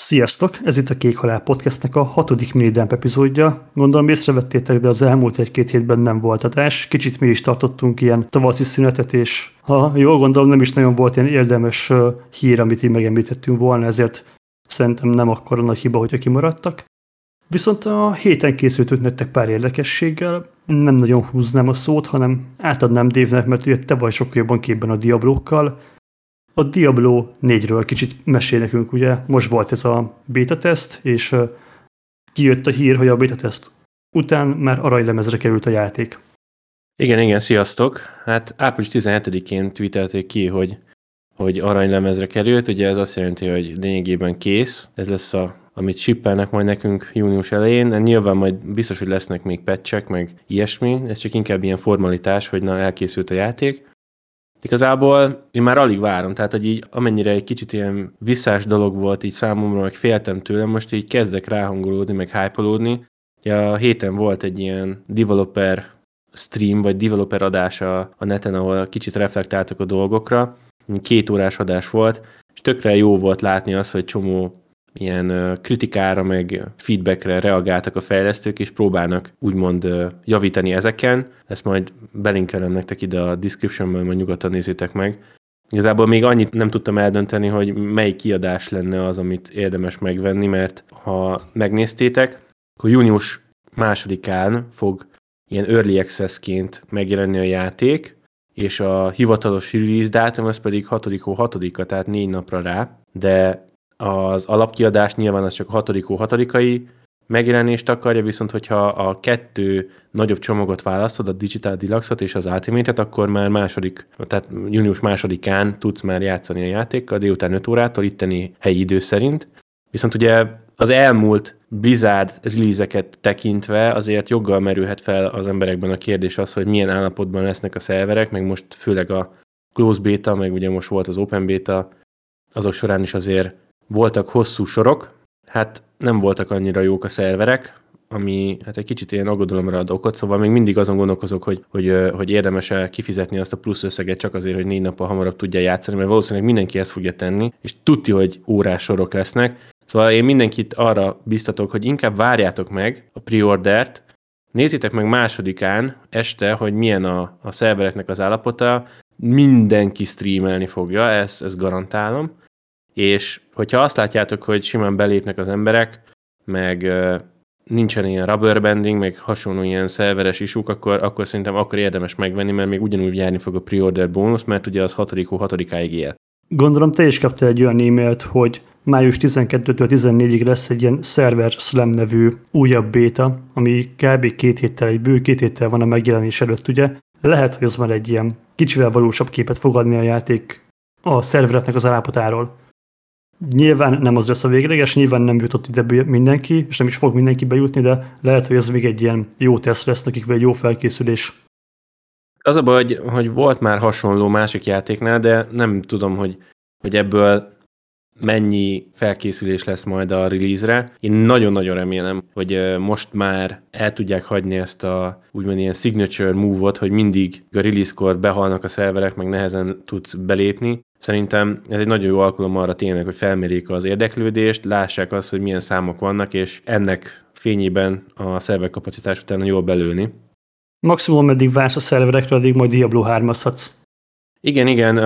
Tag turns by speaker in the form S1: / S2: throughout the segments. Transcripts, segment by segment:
S1: Sziasztok! Ez itt a Kék Halál Podcastnek a hatodik minidemp epizódja. Gondolom észrevettétek, de az elmúlt egy-két hétben nem volt adás. Kicsit mi is tartottunk ilyen tavaszi szünetet, és ha jól gondolom, nem is nagyon volt ilyen érdemes hír, amit így megemlítettünk volna, ezért szerintem nem akkora nagy hiba, hogyha kimaradtak. Viszont a héten készültünk nektek pár érdekességgel, nem nagyon húznám a szót, hanem átadnám Dévnek, mert ugye te vagy sokkal jobban képben a diablókkal, a Diablo 4-ről kicsit mesél nekünk, ugye most volt ez a beta teszt, és kijött a hír, hogy a beta teszt után már aranylemezre került a játék.
S2: Igen, igen, sziasztok! Hát április 17-én tweetelték ki, hogy, hogy aranylemezre került, ugye ez azt jelenti, hogy lényegében kész, ez lesz a amit shippelnek majd nekünk június elején. Nyilván majd biztos, hogy lesznek még patchek, meg ilyesmi, ez csak inkább ilyen formalitás, hogy na elkészült a játék. Igazából én már alig várom, tehát hogy így amennyire egy kicsit ilyen visszás dolog volt így számomra, meg féltem tőle, most így kezdek ráhangolódni, meg hype Ja, a héten volt egy ilyen developer stream, vagy developer adása a neten, ahol kicsit reflektáltak a dolgokra. Két órás adás volt, és tökre jó volt látni azt, hogy csomó ilyen kritikára, meg feedbackre reagáltak a fejlesztők, és próbálnak úgymond javítani ezeken. Ezt majd belinkelem nektek ide a descriptionben, majd nyugodtan nézzétek meg. Igazából még annyit nem tudtam eldönteni, hogy melyik kiadás lenne az, amit érdemes megvenni, mert ha megnéztétek, akkor június másodikán fog ilyen early access-ként megjelenni a játék, és a hivatalos release dátum az pedig 6 6 tehát négy napra rá, de az alapkiadás nyilván az csak a 6 hatodikai megjelenést akarja, viszont hogyha a kettő nagyobb csomagot választod, a Digital Deluxe-ot és az Ultimate-et, akkor már második, tehát június másodikán tudsz már játszani a játékkal, délután 5 órától, itteni helyi idő szerint. Viszont ugye az elmúlt Blizzard release tekintve azért joggal merülhet fel az emberekben a kérdés az, hogy milyen állapotban lesznek a szerverek, meg most főleg a close beta, meg ugye most volt az open beta, azok során is azért voltak hosszú sorok, hát nem voltak annyira jók a szerverek, ami hát egy kicsit ilyen aggodalomra ad okot, szóval még mindig azon gondolkozok, hogy, hogy, hogy érdemes-e kifizetni azt a plusz összeget csak azért, hogy négy nappal hamarabb tudja játszani, mert valószínűleg mindenki ezt fogja tenni, és tudti, hogy órás sorok lesznek. Szóval én mindenkit arra biztatok, hogy inkább várjátok meg a preordert, nézzétek meg másodikán este, hogy milyen a, a szervereknek az állapota, mindenki streamelni fogja, ezt, ezt garantálom, és hogyha azt látjátok, hogy simán belépnek az emberek, meg nincsen ilyen rubberbanding, meg hasonló ilyen szerveres isúk, akkor, akkor szerintem akkor érdemes megvenni, mert még ugyanúgy járni fog a pre-order bónusz, mert ugye az 6 6-áig él.
S1: Gondolom te is kaptál egy olyan e-mailt, hogy május 12-től 14-ig lesz egy ilyen Server Slam nevű újabb béta, ami kb. két héttel, egy bő két héttel van a megjelenés előtt, ugye? Lehet, hogy az már egy ilyen kicsivel valósabb képet fog adni a játék a szerveretnek az állapotáról. Nyilván nem az lesz a végleges, nyilván nem jutott ide mindenki, és nem is fog mindenki bejutni, de lehet, hogy ez még egy ilyen jó teszt lesz nekik, vagy egy jó felkészülés.
S2: Az a baj, hogy, hogy volt már hasonló másik játéknál, de nem tudom, hogy, hogy ebből mennyi felkészülés lesz majd a release-re. Én nagyon-nagyon remélem, hogy most már el tudják hagyni ezt a úgymond ilyen signature move-ot, hogy mindig a release-kor behalnak a szerverek, meg nehezen tudsz belépni. Szerintem ez egy nagyon jó alkalom arra tényleg, hogy felmérjék az érdeklődést, lássák azt, hogy milyen számok vannak, és ennek fényében a szerver kapacitás utána jól belőni.
S1: Maximum meddig vársz a szerverekre, addig majd Diablo 3
S2: igen, igen,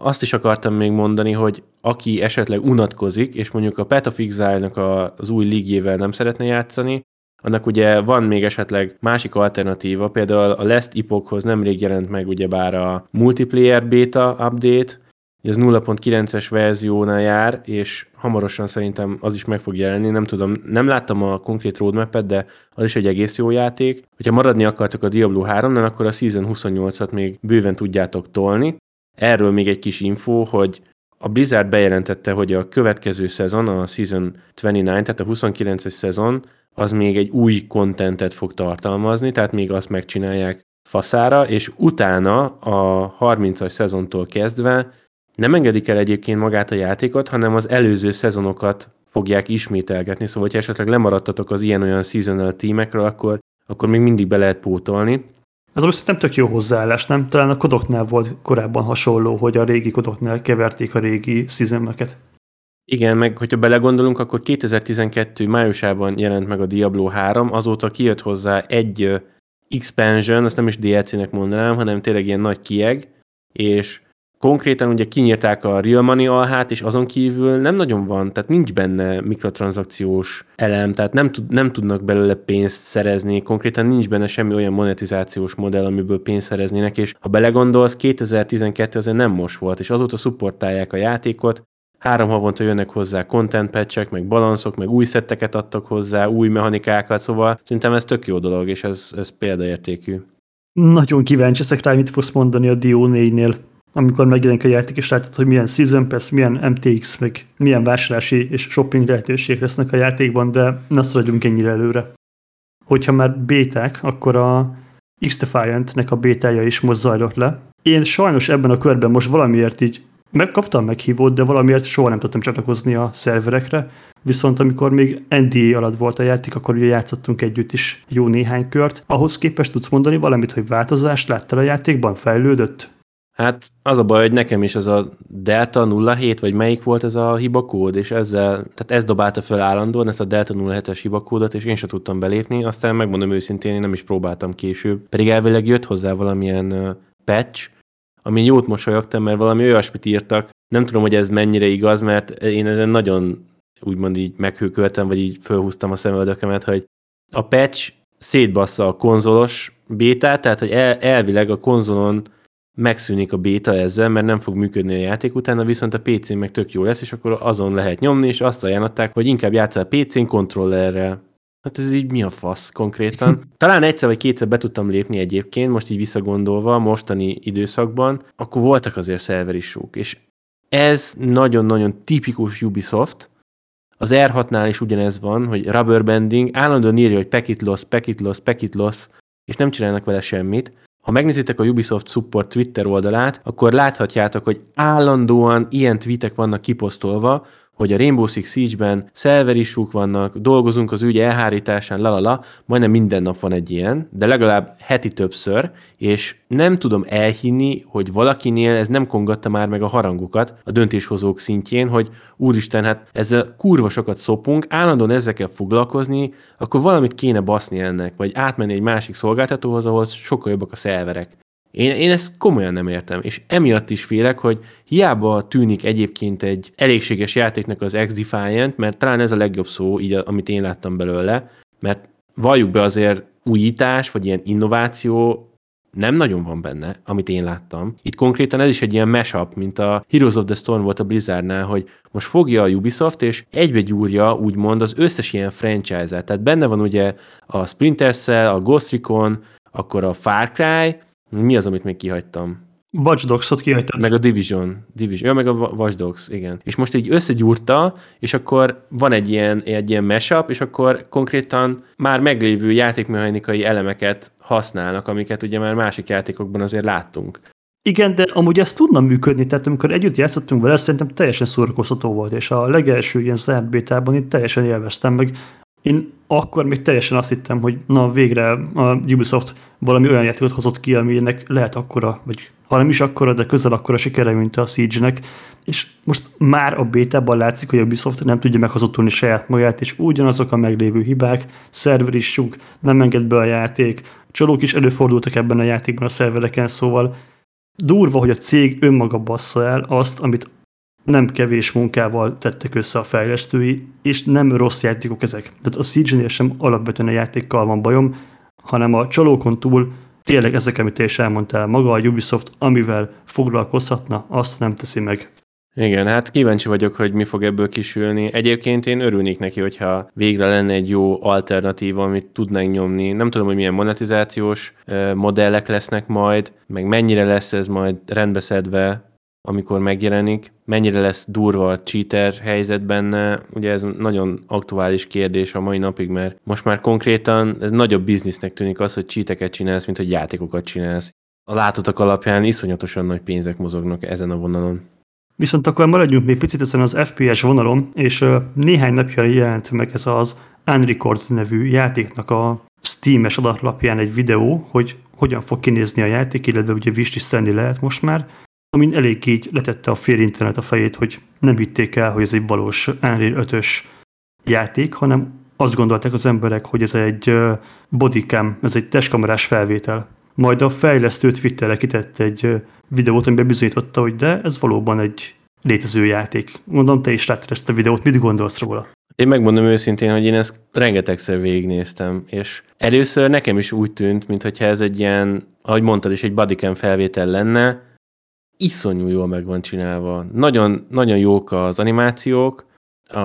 S2: azt is akartam még mondani, hogy aki esetleg unatkozik, és mondjuk a Path of Exile-nak az új ligjével nem szeretne játszani, annak ugye van még esetleg másik alternatíva, például a Last Epochhoz nemrég jelent meg ugyebár a multiplayer beta update, ez 0.9-es verziónál jár, és hamarosan szerintem az is meg fog jelenni, nem tudom, nem láttam a konkrét roadmap de az is egy egész jó játék. Hogyha maradni akartok a Diablo 3-nál, akkor a Season 28-at még bőven tudjátok tolni. Erről még egy kis info, hogy a Blizzard bejelentette, hogy a következő szezon, a Season 29, tehát a 29-es szezon, az még egy új kontentet fog tartalmazni, tehát még azt megcsinálják faszára, és utána a 30-as szezontól kezdve nem engedik el egyébként magát a játékot, hanem az előző szezonokat fogják ismételgetni, szóval ha esetleg lemaradtatok az ilyen-olyan seasonal tímekről, akkor, akkor még mindig be lehet pótolni.
S1: Ez most nem tök jó hozzáállás, nem? Talán a kodoknál volt korábban hasonló, hogy a régi kodoknál keverték a régi seasoneket.
S2: Igen, meg hogyha belegondolunk, akkor 2012 májusában jelent meg a Diablo 3, azóta kijött hozzá egy expansion, azt nem is DLC-nek mondanám, hanem tényleg ilyen nagy kieg, és konkrétan ugye kinyírták a Real Money alhát, és azon kívül nem nagyon van, tehát nincs benne mikrotranszakciós elem, tehát nem, tud, nem tudnak belőle pénzt szerezni, konkrétan nincs benne semmi olyan monetizációs modell, amiből pénzt szereznének, és ha belegondolsz, 2012 azért nem most volt, és azóta szupportálják a játékot, három havonta jönnek hozzá content patchek, meg balanszok, meg új szetteket adtak hozzá, új mechanikákat, szóval szerintem ez tök jó dolog, és ez, ez példaértékű.
S1: Nagyon kíváncsi ezek rá, mit fogsz mondani a Dio 4-nél amikor megjelenik a játék, és látod, hogy milyen Season Pass, milyen MTX, meg milyen vásárlási és shopping lehetőség lesznek a játékban, de ne szaladjunk ennyire előre. Hogyha már béták, akkor a X-Defiant-nek a bétája is most zajlott le. Én sajnos ebben a körben most valamiért így megkaptam meghívót, de valamiért soha nem tudtam csatlakozni a szerverekre, viszont amikor még NDA alatt volt a játék, akkor ugye játszottunk együtt is jó néhány kört. Ahhoz képest tudsz mondani valamit, hogy változást láttál a játékban? Fejlődött?
S2: Hát az a baj, hogy nekem is az a Delta 07, vagy melyik volt ez a hibakód, és ezzel, tehát ez dobálta fel állandóan, ezt a Delta 07-es hibakódot, és én sem tudtam belépni, aztán megmondom őszintén, én nem is próbáltam később. Pedig elvileg jött hozzá valamilyen patch, ami jót mosolyogtam, mert valami olyasmit írtak, nem tudom, hogy ez mennyire igaz, mert én ezen nagyon úgymond így meghőköltem, vagy így fölhúztam a szemöldökemet, hogy a patch szétbassza a konzolos bétát, tehát hogy el, elvileg a konzolon megszűnik a béta ezzel, mert nem fog működni a játék utána, viszont a PC-n meg tök jó lesz, és akkor azon lehet nyomni, és azt ajánlották, hogy inkább játszál PC-n kontrollerrel. Hát ez így mi a fasz konkrétan? Talán egyszer vagy kétszer be tudtam lépni egyébként, most így visszagondolva, mostani időszakban, akkor voltak azért szerverisúk, és ez nagyon-nagyon tipikus Ubisoft, az R6-nál is ugyanez van, hogy rubberbanding, állandóan írja, hogy packet loss, packet loss, packet loss, és nem csinálnak vele semmit. Ha megnézitek a Ubisoft Support Twitter oldalát, akkor láthatjátok, hogy állandóan ilyen tweetek vannak kiposztolva, hogy a Rainbow Six Siege-ben szerverisúk vannak, dolgozunk az ügy elhárításán, lalala, majdnem minden nap van egy ilyen, de legalább heti többször, és nem tudom elhinni, hogy valakinél ez nem kongatta már meg a harangokat a döntéshozók szintjén, hogy úristen, hát ezzel kurva sokat szopunk, állandóan ezekkel foglalkozni, akkor valamit kéne baszni ennek, vagy átmenni egy másik szolgáltatóhoz, ahol sokkal jobbak a szerverek. Én, én ezt komolyan nem értem, és emiatt is félek, hogy hiába tűnik egyébként egy elégséges játéknak az X-Defiant, mert talán ez a legjobb szó, így, amit én láttam belőle, mert valljuk be azért újítás, vagy ilyen innováció nem nagyon van benne, amit én láttam. Itt konkrétan ez is egy ilyen mashup, mint a Heroes of the Storm volt a Blizzardnál, hogy most fogja a Ubisoft, és egybe gyúrja úgymond az összes ilyen franchise-et. Tehát benne van ugye a Splinter Cell, a Ghost Recon, akkor a Far Cry, mi az, amit még kihagytam?
S1: Watch Dogs-ot kihagytad.
S2: Meg a Division. Division. Ja, meg a Watch Dogs, igen. És most így összegyúrta, és akkor van egy ilyen, egy ilyen mashup, és akkor konkrétan már meglévő játékmechanikai elemeket használnak, amiket ugye már másik játékokban azért láttunk.
S1: Igen, de amúgy ez tudna működni, tehát amikor együtt játszottunk vele, szerintem teljesen szórakoztató volt, és a legelső ilyen zárt bétában itt teljesen élveztem, meg én akkor még teljesen azt hittem, hogy na végre a Ubisoft valami olyan játékot hozott ki, aminek lehet akkora, vagy ha nem is akkora, de közel akkora sikere, mint a Siege-nek, és most már a bétában látszik, hogy a Ubisoft nem tudja meghazudtolni saját magát, és ugyanazok a meglévő hibák, szerver is suk, nem enged be a játék, csalók is előfordultak ebben a játékban a szervereken, szóval durva, hogy a cég önmaga bassza el azt, amit nem kevés munkával tettek össze a fejlesztői, és nem rossz játékok ezek. Tehát a Siege-nél sem alapvetően a játékkal van bajom, hanem a csalókon túl tényleg ezek, amit te is elmondtál, maga a Ubisoft, amivel foglalkozhatna, azt nem teszi meg.
S2: Igen, hát kíváncsi vagyok, hogy mi fog ebből kisülni. Egyébként én örülnék neki, hogyha végre lenne egy jó alternatíva, amit tudnánk nyomni. Nem tudom, hogy milyen monetizációs modellek lesznek majd, meg mennyire lesz ez majd rendbeszedve, amikor megjelenik, mennyire lesz durva a cheater helyzet benne, ugye ez nagyon aktuális kérdés a mai napig, mert most már konkrétan ez nagyobb biznisznek tűnik az, hogy cheateket csinálsz, mint hogy játékokat csinálsz. A látottak alapján iszonyatosan nagy pénzek mozognak ezen a vonalon.
S1: Viszont akkor maradjunk még picit ezen az FPS vonalon, és néhány napja jelent meg ez az Unrecord nevű játéknak a Steam-es adatlapján egy videó, hogy hogyan fog kinézni a játék, illetve ugye wishlist lehet most már, amin elég így letette a fél internet a fejét, hogy nem hitték el, hogy ez egy valós Unreal 5-ös játék, hanem azt gondolták az emberek, hogy ez egy bodycam, ez egy testkamerás felvétel. Majd a fejlesztő Twitterre kitett egy videót, amiben bizonyította, hogy de ez valóban egy létező játék. Mondom, te is látod ezt a videót, mit gondolsz róla?
S2: Én megmondom őszintén, hogy én ezt rengetegszer végignéztem, és először nekem is úgy tűnt, mintha ez egy ilyen, ahogy mondtad is, egy bodycam felvétel lenne, iszonyú jól meg van csinálva. Nagyon, nagyon jók az animációk, a,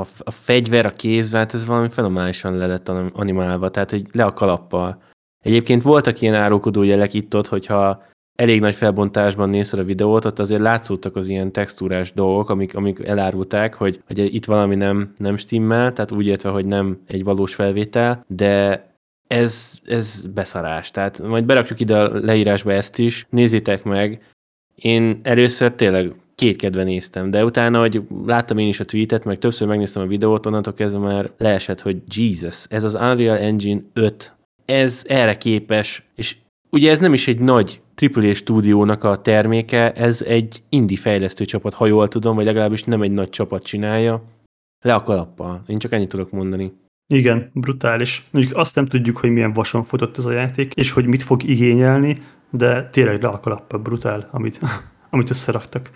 S2: a, a fegyver, a kézvált, ez valami fenomálisan le lett animálva, tehát hogy le a kalappal. Egyébként voltak ilyen árulkodó jelek itt-ott, hogyha elég nagy felbontásban nézted a videót, ott azért látszódtak az ilyen textúrás dolgok, amik, amik elárulták, hogy, hogy itt valami nem, nem stimmel, tehát úgy értve, hogy nem egy valós felvétel, de ez, ez beszarás. Tehát majd berakjuk ide a leírásba ezt is, nézzétek meg. Én először tényleg kétkedve néztem, de utána, hogy láttam én is a tweetet, meg többször megnéztem a videót, onnantól kezdve már leesett, hogy Jesus, ez az Unreal Engine 5, ez erre képes, és ugye ez nem is egy nagy AAA stúdiónak a terméke, ez egy indie fejlesztő csapat, ha jól tudom, vagy legalábbis nem egy nagy csapat csinálja. Le a kalappal. Én csak ennyit tudok mondani.
S1: Igen, brutális. Mondjuk azt nem tudjuk, hogy milyen vason fotott ez a játék, és hogy mit fog igényelni, de tényleg le a brutál, amit, amit összeraktak.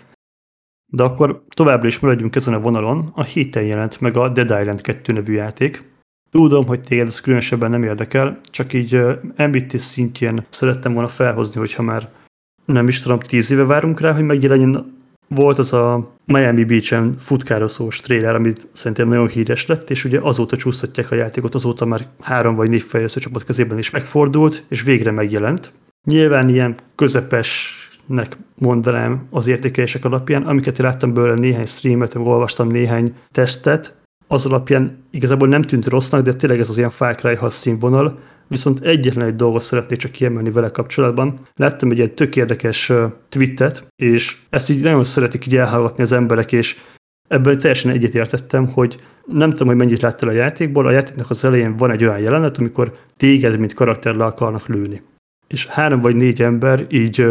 S1: De akkor továbbra is maradjunk ezen a vonalon. A héten jelent meg a Dead Island 2 nevű játék, Tudom, hogy téged ez különösebben nem érdekel, csak így említés szintjén szerettem volna felhozni, hogyha már nem is tudom, tíz éve várunk rá, hogy megjelenjen. Volt az a Miami Beach-en futkározós trailer, amit szerintem nagyon híres lett, és ugye azóta csúsztatják a játékot, azóta már három vagy négy fejlesztő csapat kezében is megfordult, és végre megjelent. Nyilván ilyen közepesnek mondanám az értékelések alapján, amiket láttam belőle néhány streamet, olvastam néhány tesztet, az alapján igazából nem tűnt rossznak, de tényleg ez az ilyen Far Cry színvonal, viszont egyetlen egy dolgot szeretnék csak kiemelni vele kapcsolatban. Láttam egy ilyen tök érdekes tweetet, és ezt így nagyon szeretik így elhallgatni az emberek, és ebből teljesen egyetértettem, hogy nem tudom, hogy mennyit láttál a játékból, a játéknak az elején van egy olyan jelenet, amikor téged, mint karakter le akarnak lőni. És három vagy négy ember így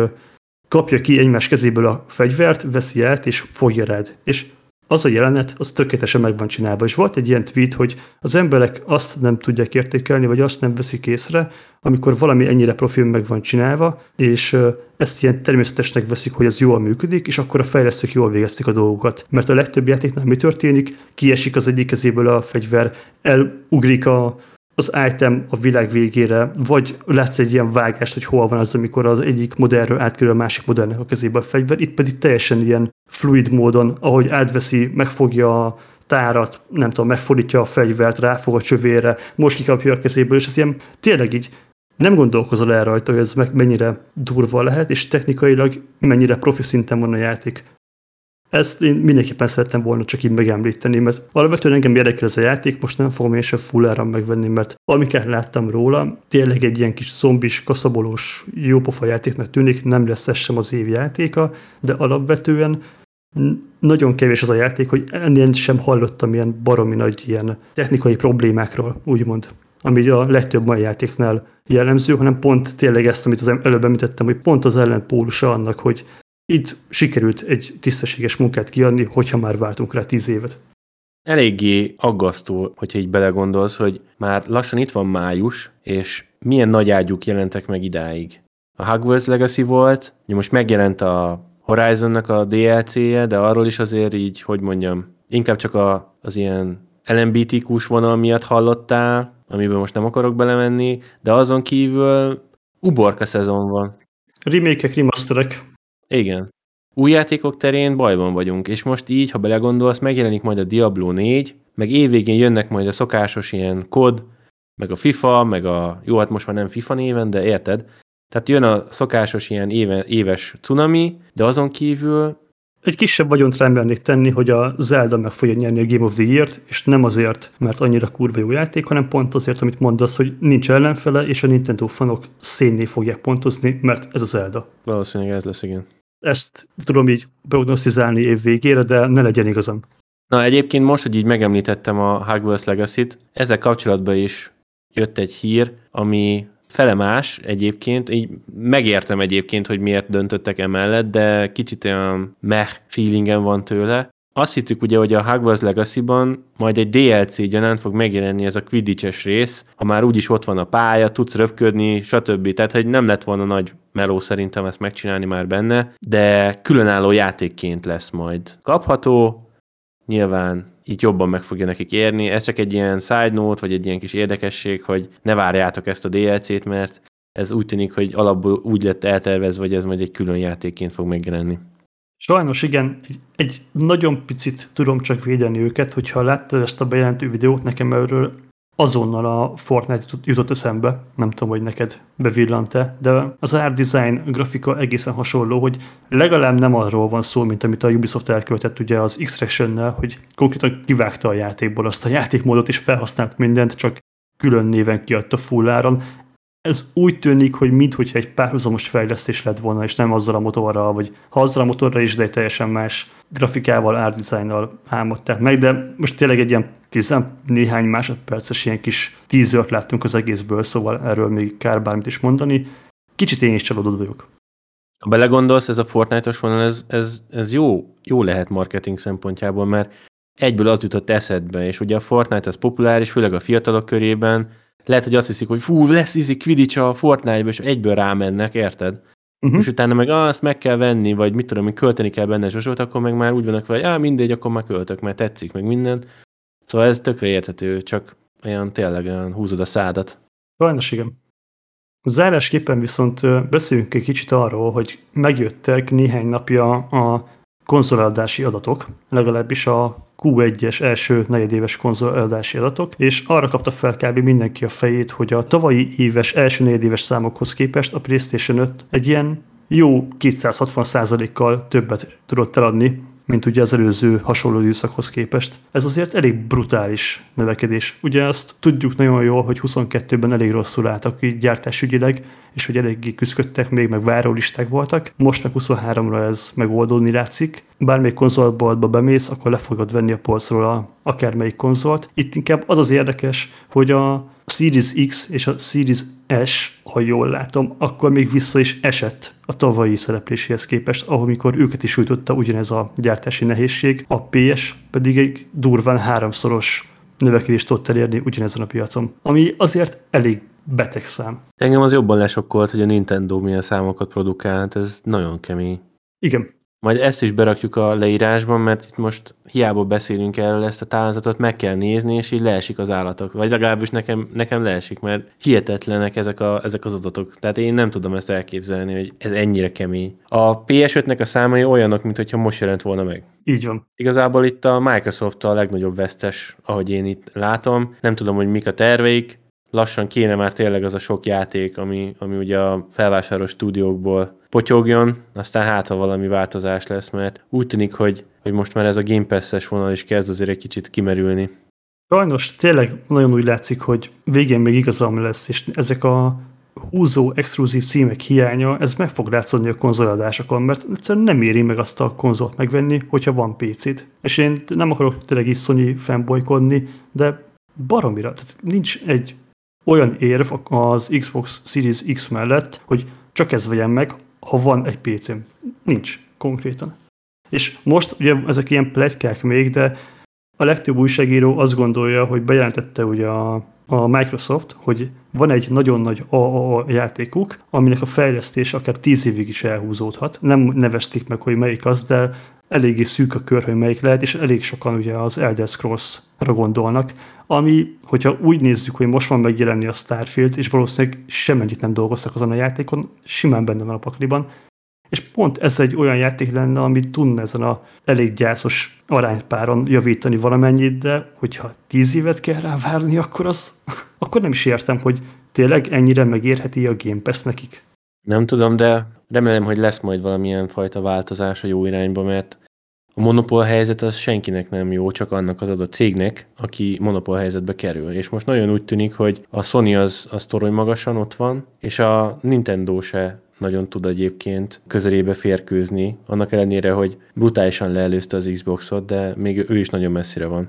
S1: kapja ki egymás kezéből a fegyvert, veszi át, és fogja rád. És az a jelenet, az tökéletesen meg van csinálva. És volt egy ilyen tweet, hogy az emberek azt nem tudják értékelni, vagy azt nem veszik észre, amikor valami ennyire profil meg van csinálva, és ezt ilyen természetesnek veszik, hogy ez jól működik, és akkor a fejlesztők jól végezték a dolgokat. Mert a legtöbb játéknál mi történik? Kiesik az egyik kezéből a fegyver, elugrik a, az item a világ végére, vagy látsz egy ilyen vágást, hogy hol van az, amikor az egyik modellről átkerül a másik modellnek a kezébe a fegyver, itt pedig teljesen ilyen fluid módon, ahogy átveszi, megfogja a tárat, nem tudom, megfordítja a fegyvert, ráfog a csövére, most kikapja a kezéből, és ez ilyen tényleg így nem gondolkozol el rajta, hogy ez mennyire durva lehet, és technikailag mennyire profi szinten van a játék. Ezt én mindenképpen szerettem volna csak így megemlíteni, mert alapvetően engem érdekel ez a játék, most nem fogom én se full áram megvenni, mert amiket láttam róla, tényleg egy ilyen kis zombis, kaszabolós, jópofa játéknak tűnik, nem lesz ez sem az év játéka, de alapvetően nagyon kevés az a játék, hogy ennél sem hallottam ilyen baromi nagy ilyen technikai problémákról, úgymond, ami a legtöbb mai játéknál jellemző, hanem pont tényleg ezt, amit az előbb említettem, hogy pont az ellenpólusa annak, hogy itt sikerült egy tisztességes munkát kiadni, hogyha már vártunk rá tíz évet.
S2: Eléggé aggasztó, hogyha így belegondolsz, hogy már lassan itt van május, és milyen nagy ágyuk jelentek meg idáig. A Hogwarts Legacy volt, most megjelent a Horizonnak a DLC-je, de arról is azért így, hogy mondjam, inkább csak a, az ilyen LMBTQ-s vonal miatt hallottál, amiben most nem akarok belemenni, de azon kívül uborka szezon van.
S1: Remake-ek, remasterek.
S2: Igen. Új játékok terén bajban vagyunk, és most így, ha belegondolsz, megjelenik majd a Diablo 4, meg évvégén jönnek majd a szokásos ilyen kod, meg a FIFA, meg a, jó, hát most már nem FIFA néven, de érted? Tehát jön a szokásos ilyen éve, éves cunami, de azon kívül...
S1: Egy kisebb vagyont remelnék tenni, hogy a Zelda meg fogja nyerni a Game of the Year-t, és nem azért, mert annyira kurva jó játék, hanem pont azért, amit mondasz, hogy nincs ellenfele, és a Nintendo fanok szénné fogják pontozni, mert ez a Zelda.
S2: Valószínűleg ez lesz, igen.
S1: Ezt tudom így prognosztizálni év végére, de ne legyen igazam.
S2: Na egyébként most, hogy így megemlítettem a Hogwarts Legacy-t, ezzel kapcsolatban is jött egy hír, ami fele más egyébként, így megértem egyébként, hogy miért döntöttek emellett, de kicsit olyan meh feelingem van tőle. Azt hittük ugye, hogy a Hogwarts Legacy-ban majd egy DLC gyanánt fog megjelenni ez a quidditch rész, ha már úgyis ott van a pálya, tudsz röpködni, stb. Tehát, hogy nem lett volna nagy meló szerintem ezt megcsinálni már benne, de különálló játékként lesz majd kapható, nyilván így jobban meg fogja nekik érni. Ez csak egy ilyen side note, vagy egy ilyen kis érdekesség, hogy ne várjátok ezt a DLC-t, mert ez úgy tűnik, hogy alapból úgy lett eltervezve, hogy ez majd egy külön játékként fog megjelenni.
S1: Sajnos igen, egy, egy nagyon picit tudom csak védeni őket, hogyha láttad ezt a bejelentő videót, nekem erről azonnal a Fortnite jutott eszembe, nem tudom, hogy neked bevillant-e, de az art design grafika egészen hasonló, hogy legalább nem arról van szó, mint amit a Ubisoft elköltett ugye az X-Ration-nel, hogy konkrétan kivágta a játékból azt a játékmódot és felhasznált mindent, csak külön néven kiadta fulláron ez úgy tűnik, hogy minthogyha egy párhuzamos fejlesztés lett volna, és nem azzal a motorral, vagy ha azzal a motorra is, de egy teljesen más grafikával, art designnal álmodták meg, de most tényleg egy ilyen tizen néhány másodperces ilyen kis tízőt láttunk az egészből, szóval erről még kár bármit is mondani. Kicsit én is csalódott vagyok.
S2: Ha belegondolsz, ez a Fortnite-os vonal, ez, ez, ez jó, jó lehet marketing szempontjából, mert egyből az jutott eszedbe, és ugye a Fortnite az populáris, főleg a fiatalok körében, lehet, hogy azt hiszik, hogy fú, lesz izi Quidditch a Fortnite-ba, és egyből rámennek, érted? Uh-huh. És utána meg ah, azt meg kell venni, vagy mit tudom, hogy költeni kell benne zsosot, akkor meg már úgy vannak, hogy ah, mindegy, akkor már költök, mert tetszik, meg minden. Szóval ez tökre érthető, csak olyan tényleg olyan húzod a szádat.
S1: Sajnos igen. Zárásképpen viszont beszéljünk egy kicsit arról, hogy megjöttek néhány napja a konzoladási adatok, legalábbis a Q1-es első negyedéves konzoladási adatok, és arra kapta fel kb. mindenki a fejét, hogy a tavalyi éves első negyedéves számokhoz képest a PlayStation 5 egy ilyen jó 260%-kal többet tudott eladni, mint ugye az előző hasonló időszakhoz képest. Ez azért elég brutális növekedés. Ugye azt tudjuk nagyon jól, hogy 22-ben elég rosszul álltak így gyártásügyileg, és hogy eléggé küzdöttek még, meg várólisták voltak. Most meg 23-ra ez megoldódni látszik. Bármelyik konzolboltba bemész, akkor le fogod venni a polcról a, akármelyik konzolt. Itt inkább az az érdekes, hogy a Series X és a Series S, ha jól látom, akkor még vissza is esett a tavalyi szerepléséhez képest, ahol mikor őket is sújtotta ugyanez a gyártási nehézség, a PS pedig egy durván háromszoros növekedést tudott elérni ugyanezen a piacon, ami azért elég beteg szám.
S2: Engem az jobban lesokkolt, hogy a Nintendo milyen számokat produkált, ez nagyon kemény.
S1: Igen,
S2: majd ezt is berakjuk a leírásban, mert itt most hiába beszélünk erről ezt a tálázatot, meg kell nézni, és így leesik az állatok. Vagy legalábbis nekem, nekem leesik, mert hihetetlenek ezek, a, ezek az adatok. Tehát én nem tudom ezt elképzelni, hogy ez ennyire kemény. A PS5-nek a számai olyanok, mintha most jelent volna meg.
S1: Így van.
S2: Igazából itt a Microsoft a legnagyobb vesztes, ahogy én itt látom. Nem tudom, hogy mik a terveik, lassan kéne már tényleg az a sok játék, ami, ami ugye a felvásárló stúdiókból potyogjon, aztán hát, ha valami változás lesz, mert úgy tűnik, hogy, hogy most már ez a Game Pass-es vonal is kezd azért egy kicsit kimerülni.
S1: Sajnos tényleg nagyon úgy látszik, hogy végén még igazam lesz, és ezek a húzó exkluzív címek hiánya, ez meg fog látszani a konzoladásokon, mert egyszerűen nem éri meg azt a konzolt megvenni, hogyha van PC-t. És én nem akarok tényleg is Sony fanboykodni, de baromira, tehát nincs egy olyan érv az Xbox Series X mellett, hogy csak ez vegyem meg, ha van egy PC-m. Nincs konkrétan. És most ugye ezek ilyen pletykák még, de a legtöbb újságíró azt gondolja, hogy bejelentette ugye a, a Microsoft, hogy van egy nagyon nagy AAA játékuk, aminek a fejlesztés akár 10 évig is elhúzódhat. Nem nevezték meg, hogy melyik az, de eléggé szűk a kör, hogy melyik lehet, és elég sokan ugye az Elder Scrolls-ra gondolnak, ami, hogyha úgy nézzük, hogy most van megjelenni a Starfield, és valószínűleg semmennyit nem dolgoztak azon a játékon, simán benne van a pakliban, és pont ez egy olyan játék lenne, ami tudna ezen a elég gyászos aránypáron javítani valamennyit, de hogyha tíz évet kell rá várni, akkor, az, akkor nem is értem, hogy tényleg ennyire megérheti a Game Pass nekik.
S2: Nem tudom, de remélem, hogy lesz majd valamilyen fajta változás a jó irányba, mert a monopól helyzet az senkinek nem jó, csak annak az adott cégnek, aki monopól helyzetbe kerül. És most nagyon úgy tűnik, hogy a Sony az, az torony magasan ott van, és a Nintendo se nagyon tud egyébként közelébe férkőzni, annak ellenére, hogy brutálisan leelőzte az Xboxot, de még ő is nagyon messzire van.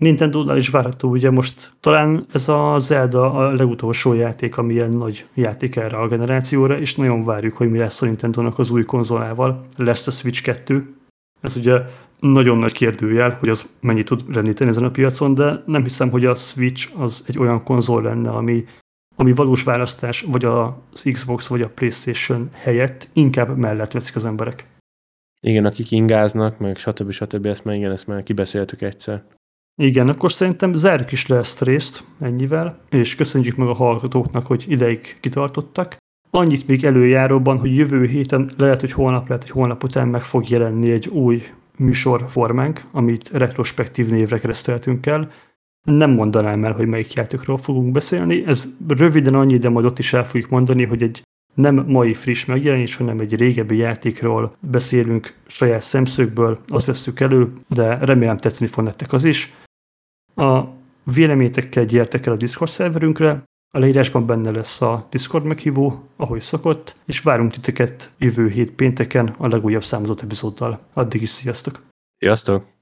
S1: Nintendo-nál is várható, ugye most talán ez a Zelda a legutolsó játék, ami ilyen nagy játék erre a generációra, és nagyon várjuk, hogy mi lesz a Nintendo-nak az új konzolával. Lesz a Switch 2. Ez ugye nagyon nagy kérdőjel, hogy az mennyit tud rendíteni ezen a piacon, de nem hiszem, hogy a Switch az egy olyan konzol lenne, ami, ami valós választás, vagy az Xbox, vagy a Playstation helyett inkább mellett veszik az emberek.
S2: Igen, akik ingáznak, meg stb. stb. Ezt már igen, ezt már kibeszéltük egyszer.
S1: Igen, akkor szerintem zárjuk is le ezt a részt ennyivel, és köszönjük meg a hallgatóknak, hogy ideig kitartottak. Annyit még előjáróban, hogy jövő héten, lehet, hogy holnap, lehet, hogy holnap után meg fog jelenni egy új műsorformánk, amit retrospektív névre kereszteltünk el. Nem mondanám el, hogy melyik játékról fogunk beszélni. Ez röviden annyi, de majd ott is el fogjuk mondani, hogy egy nem mai friss megjelenés, hanem egy régebbi játékról beszélünk saját szemszögből, azt veszük elő, de remélem tetszeni fog nektek az is. A véleményetekkel gyertek el a Discord szerverünkre, a leírásban benne lesz a Discord meghívó, ahogy szokott, és várunk titeket jövő hét pénteken a legújabb számozott epizóddal. Addig is sziasztok!
S2: Sziasztok!